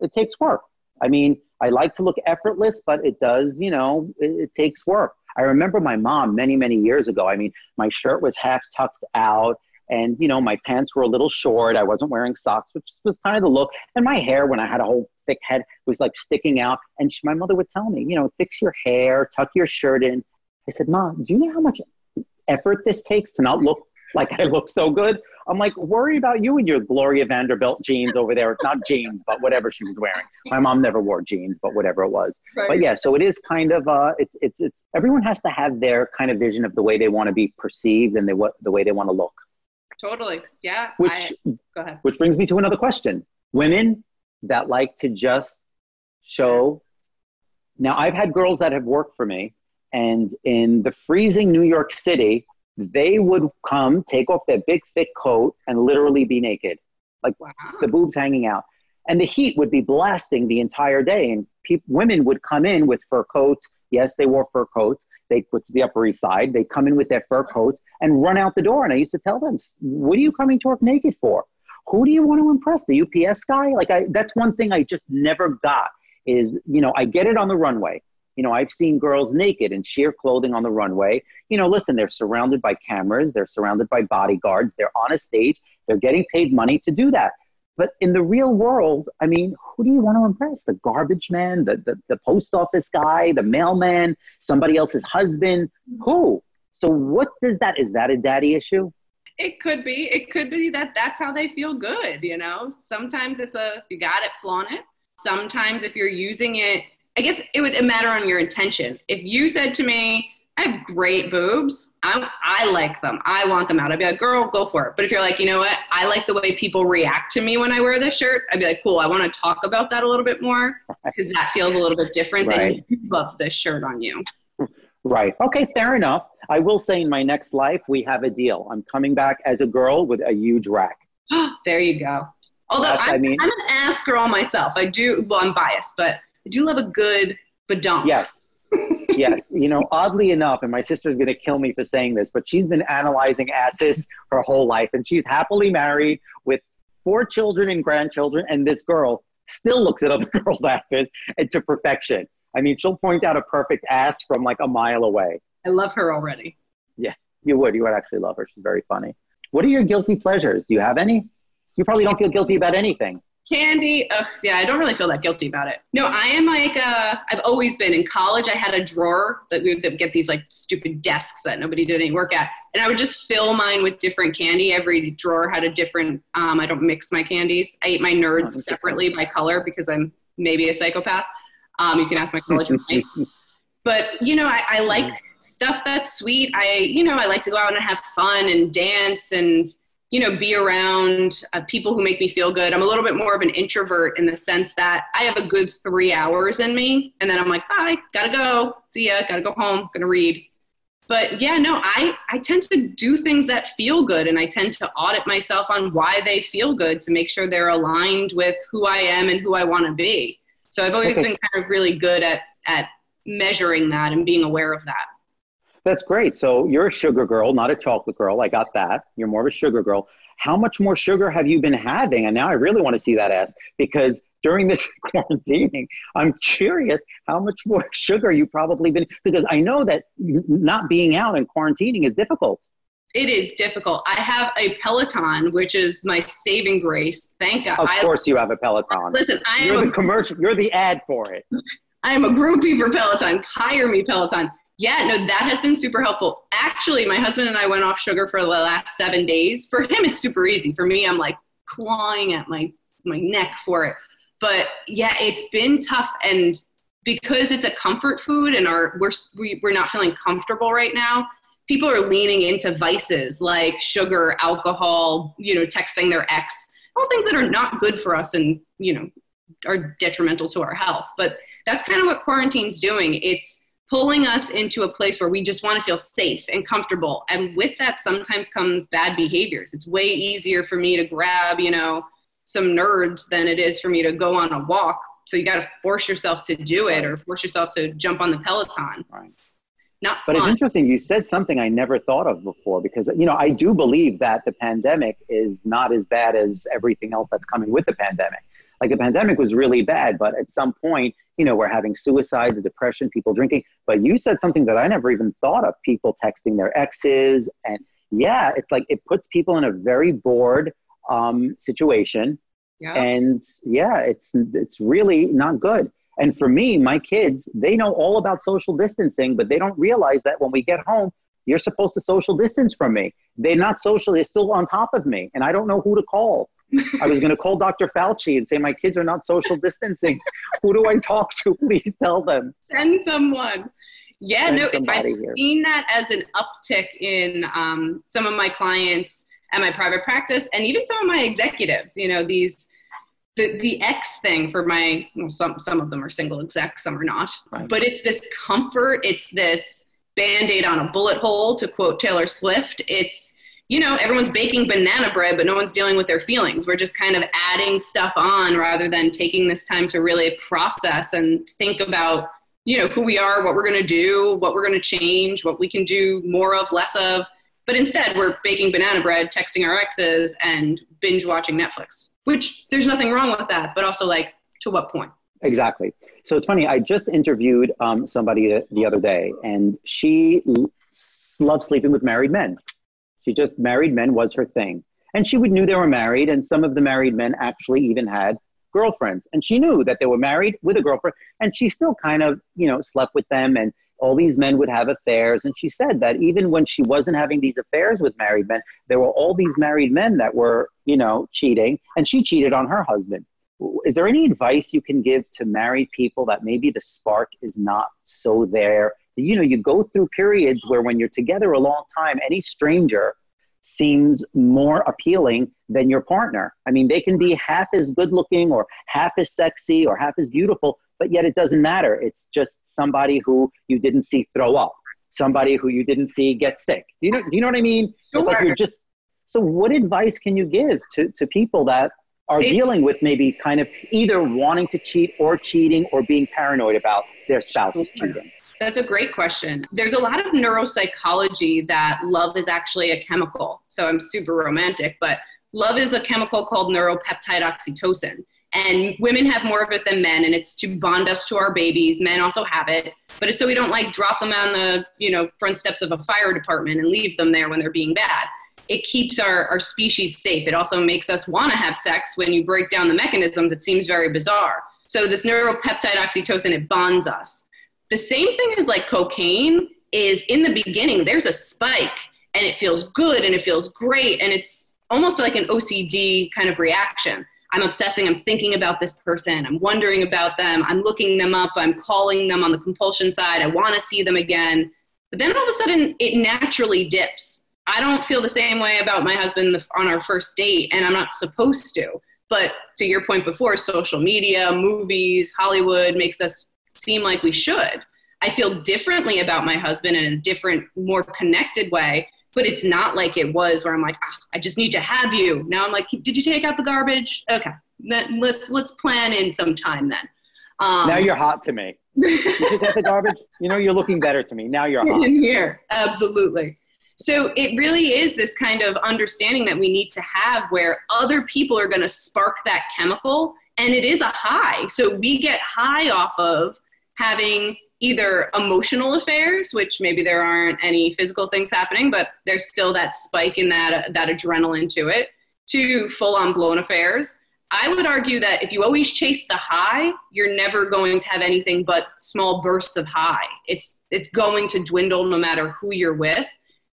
It takes work. I mean, I like to look effortless, but it does, you know, it, it, takes work. I remember my mom many, many years ago. I mean, my shirt was half tucked out and, you know, my pants were a little short. I wasn't wearing socks, which was kind of the look. And my hair, when I had a whole thick head, was like sticking out. And she, my mother would tell me, you know, fix your hair, tuck your shirt in. I said, Mom, do you know how much effort this takes to not look like I look so good. I'm like, worry about you and your Gloria Vanderbilt jeans over there. Not jeans, but whatever she was wearing. My mom never wore jeans, but whatever it was. Right. But yeah, so it is kind of uh, it's it's it's everyone has to have their kind of vision of the way they want to be perceived and they what the way they want to look. Totally. Yeah. Which I, go ahead. Which brings me to another question. Women that like to just show. Now I've had girls that have worked for me, and in the freezing New York City they would come, take off their big thick coat, and literally be naked, like wow. the boobs hanging out. And the heat would be blasting the entire day. And pe- women would come in with fur coats. Yes, they wore fur coats. They went to the Upper East Side. They come in with their fur coats and run out the door. And I used to tell them, "What are you coming to work naked for? Who do you want to impress? The UPS guy?" Like I, that's one thing I just never got. Is you know I get it on the runway. You know, I've seen girls naked in sheer clothing on the runway. You know, listen, they're surrounded by cameras, they're surrounded by bodyguards, they're on a stage, they're getting paid money to do that. But in the real world, I mean, who do you want to impress? The garbage man, the, the, the post office guy, the mailman, somebody else's husband? Who? So, what does that, is that a daddy issue? It could be. It could be that that's how they feel good, you know? Sometimes it's a, you got it, flaunt it. Sometimes if you're using it, I guess it would matter on your intention. If you said to me, I have great boobs. I, I like them. I want them out. I'd be like, girl, go for it. But if you're like, you know what? I like the way people react to me when I wear this shirt. I'd be like, cool. I want to talk about that a little bit more because that feels a little bit different right. than love this shirt on you. Right. Okay. Fair enough. I will say in my next life, we have a deal. I'm coming back as a girl with a huge rack. there you go. Although I'm, I mean, I'm an ass girl myself. I do, well, I'm biased, but I do love a good badunk. Yes yes, you know, oddly enough, and my sister's going to kill me for saying this, but she's been analyzing asses her whole life, and she's happily married with four children and grandchildren, and this girl still looks at other girls' asses and to perfection. I mean, she'll point out a perfect ass from like a mile away. I love her already. Yeah, you would. You would actually love her. She's very funny. What are your guilty pleasures? Do you have any? You probably don't feel guilty about anything candy? Ugh, yeah i don't really feel that guilty about it. No i am like uh i've always been. In college i had a drawer that we would get these like stupid desks that nobody did any work at and i would just fill mine with different candy. Every drawer had a different um, i don't mix my candies. I eat my nerds oh, separately by color because i'm maybe a psychopath. Um, you can ask my college roommate but you know i, I like stuff that's sweet. I you know i like to go out and have fun and dance and you know, be around uh, people who make me feel good. I'm a little bit more of an introvert in the sense that I have a good three hours in me, and then I'm like, bye, gotta go, see ya, gotta go home, gonna read. But yeah, no, I, I tend to do things that feel good, and I tend to audit myself on why they feel good to make sure they're aligned with who I am and who I want to be. So I've always okay. been kind of really good at at measuring that and being aware of that. That's great. So you're a sugar girl, not a chocolate girl. I got that. You're more of a sugar girl. How much more sugar have you been having? And now I really want to see that ass because during this quarantining, I'm curious how much more sugar you probably been because I know that not being out and quarantining is difficult. It is difficult. I have a Peloton, which is my saving grace. Thank God. Of course, you have a Peloton. Listen, I you're am the a, commercial. You're the ad for it. I am a groupie for Peloton. Hire me, Peloton. Yeah, no, that has been super helpful. Actually, my husband and I went off sugar for the last seven days. For him, it's super easy. For me, I'm like clawing at my my neck for it. But yeah, it's been tough, and because it's a comfort food, and our we're we, we're not feeling comfortable right now. People are leaning into vices like sugar, alcohol, you know, texting their ex, all things that are not good for us, and you know, are detrimental to our health. But that's kind of what quarantine's doing. It's pulling us into a place where we just want to feel safe and comfortable. And with that sometimes comes bad behaviors. It's way easier for me to grab, you know, some nerds than it is for me to go on a walk. So you got to force yourself to do it or force yourself to jump on the Peloton. Right. Not fun. But it's interesting. You said something I never thought of before because, you know, I do believe that the pandemic is not as bad as everything else that's coming with the pandemic. Like the pandemic was really bad, but at some point, you know, we're having suicides, depression, people drinking. But you said something that I never even thought of people texting their exes. And yeah, it's like it puts people in a very bored um, situation. Yeah. And yeah, it's, it's really not good. And for me, my kids, they know all about social distancing, but they don't realize that when we get home, you're supposed to social distance from me. They're not social, they're still on top of me. And I don't know who to call. I was going to call Dr. Fauci and say, My kids are not social distancing. Who do I talk to? Please tell them. Send someone. Yeah, Send no, I've here. seen that as an uptick in um, some of my clients at my private practice and even some of my executives. You know, these. The, the X thing for my well, some some of them are single execs, some are not. Right. But it's this comfort, it's this band-aid on a bullet hole, to quote Taylor Swift. It's you know, everyone's baking banana bread, but no one's dealing with their feelings. We're just kind of adding stuff on rather than taking this time to really process and think about, you know, who we are, what we're going to do, what we're going to change, what we can do more of, less of. But instead, we're baking banana bread, texting our exes, and binge watching Netflix, which there's nothing wrong with that, but also like, to what point? Exactly. So it's funny. I just interviewed um, somebody the other day, and she loves sleeping with married men. She just married men was her thing, and she would knew they were married, and some of the married men actually even had girlfriends, and she knew that they were married with a girlfriend, and she still kind of you know slept with them, and all these men would have affairs, and she said that even when she wasn't having these affairs with married men, there were all these married men that were you know cheating, and she cheated on her husband. Is there any advice you can give to married people that maybe the spark is not so there? You know, you go through periods where when you're together a long time, any stranger seems more appealing than your partner. I mean, they can be half as good looking or half as sexy or half as beautiful, but yet it doesn't matter. It's just somebody who you didn't see throw up, somebody who you didn't see get sick. Do you know, do you know what I mean? It's like you're just, so what advice can you give to, to people that are dealing with maybe kind of either wanting to cheat or cheating or being paranoid about their spouse's cheating? That's a great question. There's a lot of neuropsychology that love is actually a chemical. So I'm super romantic, but love is a chemical called neuropeptide oxytocin. And women have more of it than men, and it's to bond us to our babies. Men also have it, but it's so we don't like drop them on the you know front steps of a fire department and leave them there when they're being bad it keeps our, our species safe. It also makes us want to have sex. When you break down the mechanisms, it seems very bizarre. So this neuropeptide oxytocin, it bonds us. The same thing as like cocaine is in the beginning, there's a spike and it feels good and it feels great. And it's almost like an OCD kind of reaction. I'm obsessing, I'm thinking about this person, I'm wondering about them, I'm looking them up, I'm calling them on the compulsion side, I want to see them again. But then all of a sudden, it naturally dips I don't feel the same way about my husband on our first date, and I'm not supposed to. But to your point before, social media, movies, Hollywood makes us seem like we should. I feel differently about my husband in a different, more connected way, but it's not like it was where I'm like, ah, I just need to have you. Now I'm like, did you take out the garbage? Okay, then let's let's plan in some time then. Um, now you're hot to me. Did you take out the garbage? You know, you're looking better to me. Now you're hot. In here, absolutely. So it really is this kind of understanding that we need to have where other people are going to spark that chemical and it is a high. So we get high off of having either emotional affairs, which maybe there aren't any physical things happening, but there's still that spike in that that adrenaline to it, to full on blown affairs. I would argue that if you always chase the high, you're never going to have anything but small bursts of high. It's it's going to dwindle no matter who you're with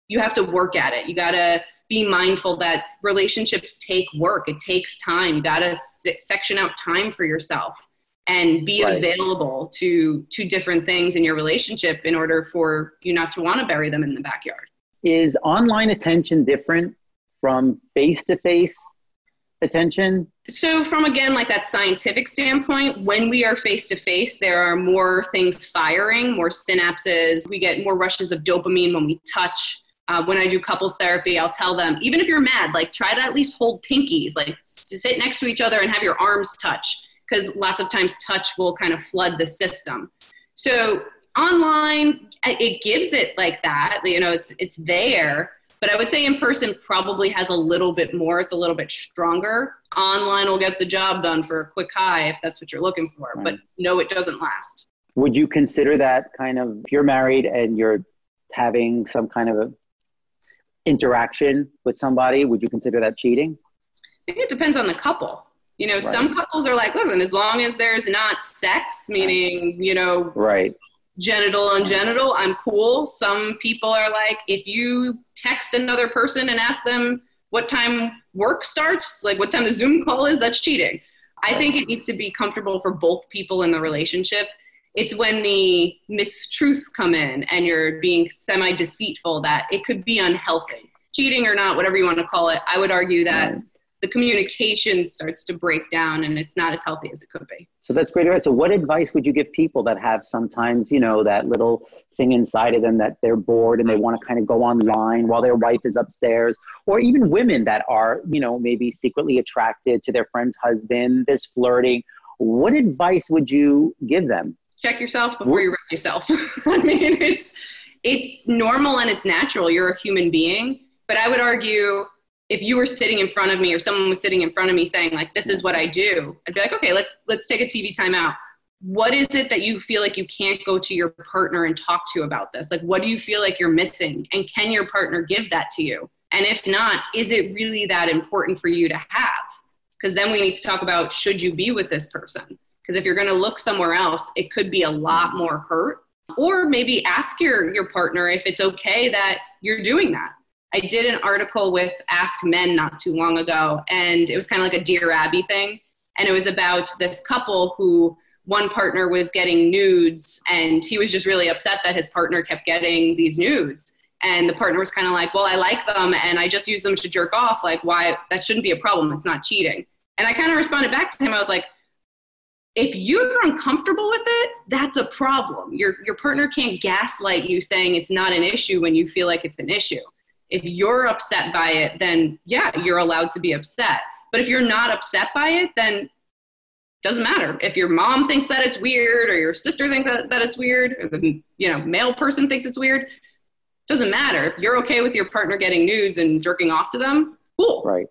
you have to work at it. You got to be mindful that relationships take work. It takes time. You got to section out time for yourself and be right. available to to different things in your relationship in order for you not to want to bury them in the backyard. Is online attention different from face-to-face attention? So, from again, like that scientific standpoint, when we are face to face, there are more things firing, more synapses. We get more rushes of dopamine when we touch. Uh, when I do couples therapy, I'll tell them, even if you're mad, like try to at least hold pinkies, like sit next to each other and have your arms touch, because lots of times touch will kind of flood the system. So online, it gives it like that, you know, it's it's there. But I would say in person probably has a little bit more. It's a little bit stronger. Online will get the job done for a quick high if that's what you're looking for. Right. But no, it doesn't last. Would you consider that kind of if you're married and you're having some kind of a interaction with somebody, would you consider that cheating? I think it depends on the couple. You know, right. some couples are like, listen, as long as there's not sex, meaning, you know, right. genital on genital, I'm cool. Some people are like, if you text another person and ask them what time work starts, like what time the Zoom call is, that's cheating. I think it needs to be comfortable for both people in the relationship it's when the mistruths come in and you're being semi deceitful that it could be unhealthy. Cheating or not, whatever you want to call it, I would argue that the communication starts to break down and it's not as healthy as it could be. So that's great advice. So what advice would you give people that have sometimes, you know, that little thing inside of them that they're bored and they want to kind of go online while their wife is upstairs or even women that are, you know, maybe secretly attracted to their friend's husband, there's flirting. What advice would you give them? check yourself before you wreck yourself. I mean, it's it's normal and it's natural. You're a human being, but I would argue if you were sitting in front of me or someone was sitting in front of me saying like this is what I do, I'd be like, okay, let's let's take a TV timeout. what is it that you feel like you can't go to your partner and talk to about this? Like, what do you feel like you're missing? And can your partner give that to you? And if not, is it really that important for you to have? Because then we need to talk about should you be with this person? Because if you're going to look somewhere else, it could be a lot more hurt. Or maybe ask your, your partner if it's okay that you're doing that. I did an article with Ask Men not too long ago, and it was kind of like a Dear Abby thing. And it was about this couple who one partner was getting nudes, and he was just really upset that his partner kept getting these nudes. And the partner was kind of like, Well, I like them, and I just use them to jerk off. Like, why? That shouldn't be a problem. It's not cheating. And I kind of responded back to him. I was like, if you're uncomfortable with it, that's a problem. Your your partner can't gaslight you saying it's not an issue when you feel like it's an issue. If you're upset by it, then yeah, you're allowed to be upset. But if you're not upset by it, then doesn't matter. If your mom thinks that it's weird or your sister thinks that, that it's weird or the you know male person thinks it's weird, doesn't matter. If you're okay with your partner getting nudes and jerking off to them, cool. Right.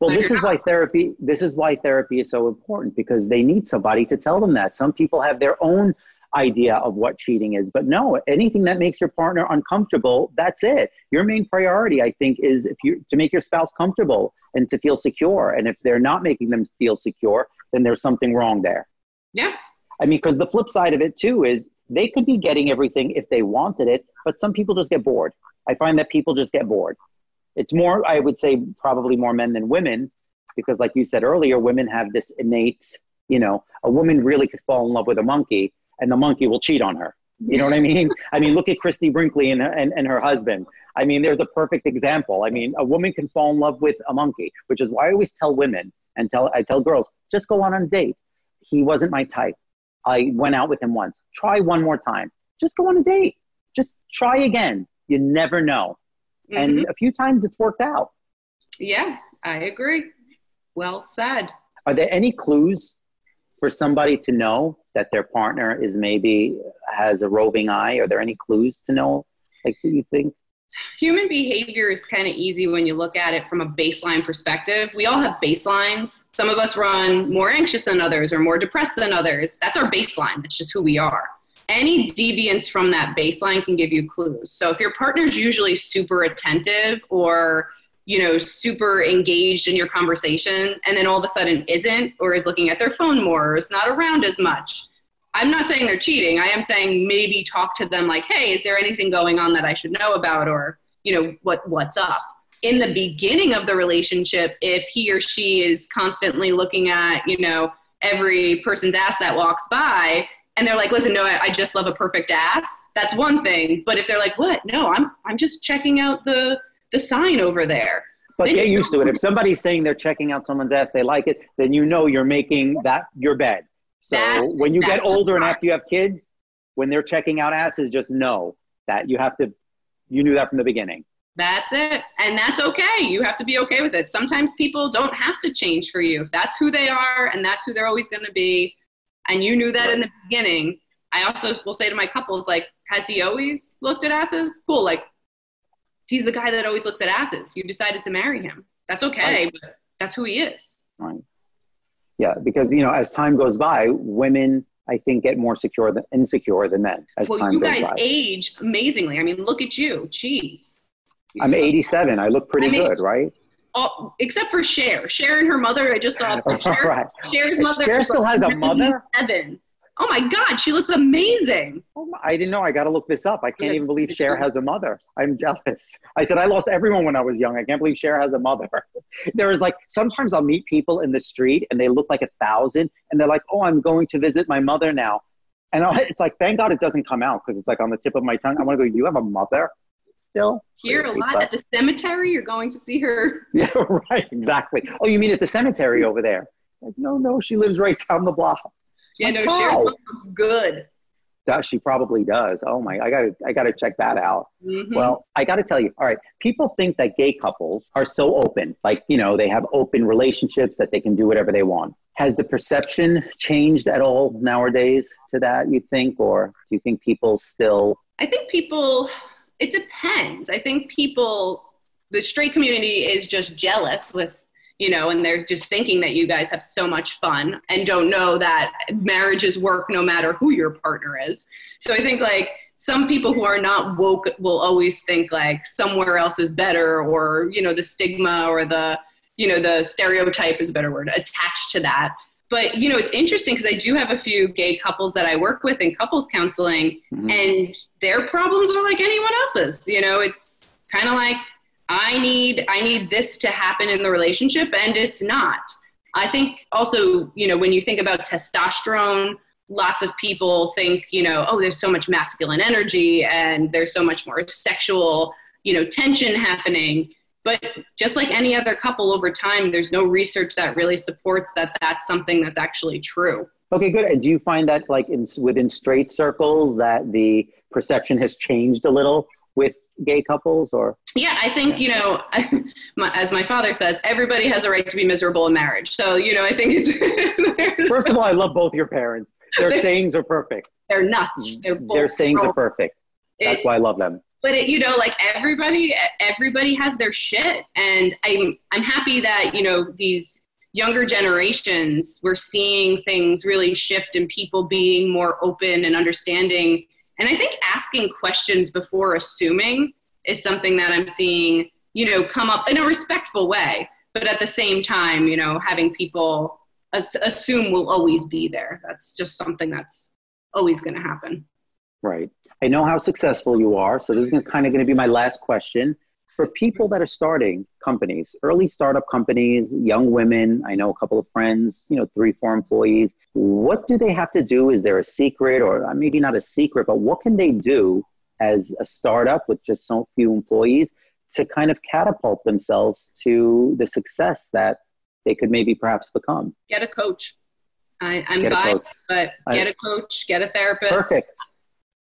Well, this is why therapy. This is why therapy is so important because they need somebody to tell them that. Some people have their own idea of what cheating is, but no, anything that makes your partner uncomfortable, that's it. Your main priority, I think, is if you to make your spouse comfortable and to feel secure. And if they're not making them feel secure, then there's something wrong there. Yeah. I mean, because the flip side of it too is they could be getting everything if they wanted it, but some people just get bored. I find that people just get bored. It's more, I would say, probably more men than women, because like you said earlier, women have this innate, you know, a woman really could fall in love with a monkey and the monkey will cheat on her. You know what I mean? I mean, look at Christie Brinkley and, and, and her husband. I mean, there's a perfect example. I mean, a woman can fall in love with a monkey, which is why I always tell women and tell, I tell girls, just go on a date. He wasn't my type. I went out with him once. Try one more time. Just go on a date. Just try again. You never know. Mm-hmm. And a few times it's worked out. Yeah, I agree. Well said. Are there any clues for somebody to know that their partner is maybe has a roving eye? Are there any clues to know? Like, do you think? Human behavior is kind of easy when you look at it from a baseline perspective. We all have baselines. Some of us run more anxious than others or more depressed than others. That's our baseline. That's just who we are any deviance from that baseline can give you clues. So if your partner's usually super attentive or you know super engaged in your conversation and then all of a sudden isn't or is looking at their phone more or is not around as much i'm not saying they're cheating i am saying maybe talk to them like hey is there anything going on that i should know about or you know what what's up in the beginning of the relationship if he or she is constantly looking at you know every person's ass that walks by and they're like, listen, no, I, just love a perfect ass. That's one thing. But if they're like, what? No, I'm I'm just checking out the the sign over there. But then get used to it. If somebody's saying they're checking out someone's ass, they like it, then you know you're making that your bed. So that, when you get older and after you have kids, when they're checking out asses, just know that you have to. You knew that from the beginning. That's it. And that's okay. You have to be okay with it. Sometimes people don't have to change for you. If that's who they are and that's who they're always going to be, and you knew that right. in the beginning, I also will say to my couples, like, has he always looked at asses? Cool. Like, he's the guy that always looks at asses. You decided to marry him. That's okay, right. but that's who he is. Right. Yeah, because you know, as time goes by, women I think get more secure than insecure than men as well, time you goes guys by. age amazingly. I mean, look at you. Jeez. I'm 87. I look pretty I mean, good, right? all, except for Cher. Cher and her mother. I just saw Cher, right. Cher's mother. Cher still has a mother. Seven. Oh my God, she looks amazing. Oh I didn't know. I got to look this up. I can't even believe Cher has a mother. I'm jealous. I said I lost everyone when I was young. I can't believe Cher has a mother. there is like sometimes I'll meet people in the street and they look like a thousand, and they're like, "Oh, I'm going to visit my mother now," and I'll, it's like, thank God it doesn't come out because it's like on the tip of my tongue. I want to go. You have a mother? still. Here a lot but... at the cemetery. You're going to see her. Yeah, right. Exactly. Oh, you mean at the cemetery over there? Like, no, no, she lives right down the block. Yeah, no, wow. looks good. Does she probably does? Oh my, I gotta, I gotta check that out. Mm-hmm. Well, I gotta tell you. All right, people think that gay couples are so open, like you know, they have open relationships that they can do whatever they want. Has the perception changed at all nowadays to that? You think, or do you think people still? I think people it depends. I think people, the straight community is just jealous with, you know, and they're just thinking that you guys have so much fun and don't know that marriages work no matter who your partner is. So I think like some people who are not woke will always think like somewhere else is better or, you know, the stigma or the, you know, the stereotype is a better word attached to that. But, you know, it's interesting because I do have a few gay couples that I work with in couples counseling mm-hmm. and their problems are like anyone else's. You know, it's kind of like I need I need this to happen in the relationship and it's not. I think also, you know, when you think about testosterone, lots of people think, you know, oh, there's so much masculine energy and there's so much more sexual, you know, tension happening. But just like any other couple over time, there's no research that really supports that that's something that's actually true. Okay, good. And do you find that like in, within straight circles that the perception has changed a little with gay couples or? Yeah i think you know my, as my father says everybody has a right to be miserable in marriage. So you know i think it's first of all i love both your parents. Their sayings are perfect. They're nuts. Mm-hmm. They're their sayings are perfect. That's it, why i love them. But it, you know like everybody everybody has their shit. And i'm i'm happy that you know these younger generations we're seeing things really shift and people being more open and understanding and I think asking questions before assuming is something that I'm seeing, you know, come up in a respectful way, but at the same time, you know, having people assume will always be there. That's just something that's always going to happen. Right. I know how successful you are, so this is kind of going to be my last question for people that are starting companies, early startup companies, young women, I know a couple of friends, you know, three, four employees, what do they have to do? Is there a secret or uh, maybe not a secret, but what can they do as a startup with just so few employees to kind of catapult themselves to the success that they could maybe perhaps become? Get a coach. I, am biased, but get I, a coach, get a therapist. Perfect.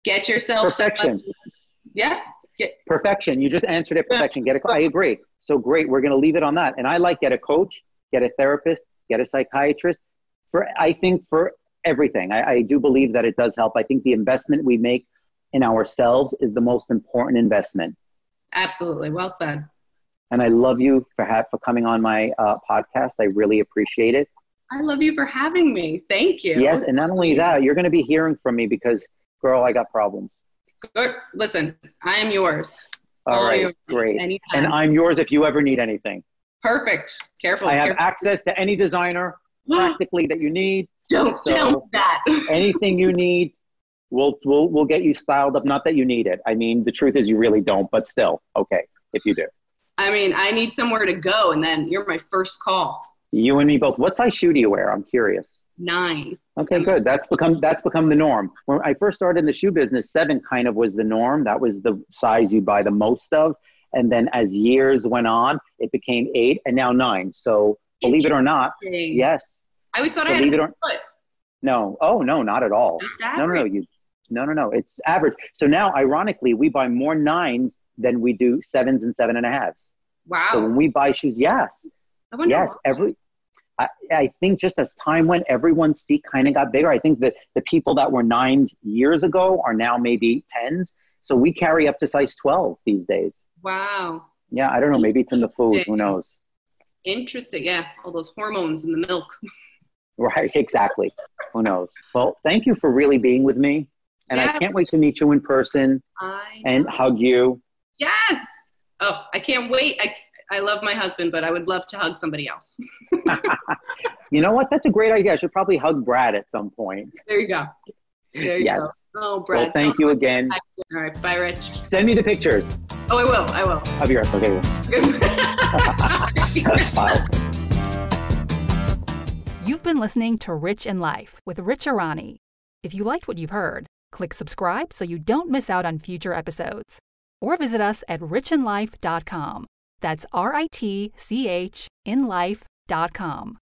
Get yourself perfection. Yeah, Get, perfection. You just answered it. Perfection. Get a. I agree. So great. We're going to leave it on that. And I like get a coach, get a therapist, get a psychiatrist. For I think for everything, I, I do believe that it does help. I think the investment we make in ourselves is the most important investment. Absolutely. Well said. And I love you for ha- for coming on my uh, podcast. I really appreciate it. I love you for having me. Thank you. Yes, and not only that, you're going to be hearing from me because, girl, I got problems. Good. Listen, I am yours. All, All right, yours. great. Anytime. And I'm yours if you ever need anything. Perfect. Careful. I have careful. access to any designer practically that you need. Don't so tell that. anything you need, we'll, we'll, we'll get you styled up. Not that you need it. I mean, the truth is you really don't, but still, okay, if you do. I mean, I need somewhere to go, and then you're my first call. You and me both. What size shoe do you wear? I'm curious nine. Okay, good. That's become that's become the norm. When I first started in the shoe business, seven kind of was the norm. That was the size you buy the most of. And then as years went on, it became eight and now nine. So believe it or not, yes. I always thought believe I had it or, foot. No. Oh no, not at all. No, no, no. You no no no. It's average. So now ironically we buy more nines than we do sevens and seven and a halves. Wow. So when we buy shoes, yes. yes, every I, I think just as time went, everyone's feet kind of got bigger. I think that the people that were nines years ago are now maybe tens. So we carry up to size 12 these days. Wow. Yeah, I don't know. Maybe it's in the food. Who knows? Interesting. Yeah, all those hormones in the milk. right, exactly. Who knows? Well, thank you for really being with me. And. I can't wait to meet you in person and hug you. Yes. Oh, I can't wait. I, I love my husband, but I would love to hug somebody else. you know what? That's a great idea. I should probably hug Brad at some point. There you go. There you yes. go. Oh, Brad. Well, thank you again. All right. Bye, Ritch. Send me the pictures. Oh, I will. I will. Of yours. Okay. Bye. You've been listening to Ritch in Life with Ritch Erani. If you liked what you've heard, click subscribe so you don't miss out on future episodes. Or visit us at ritchinlife.com. That's R I T C H in life.com.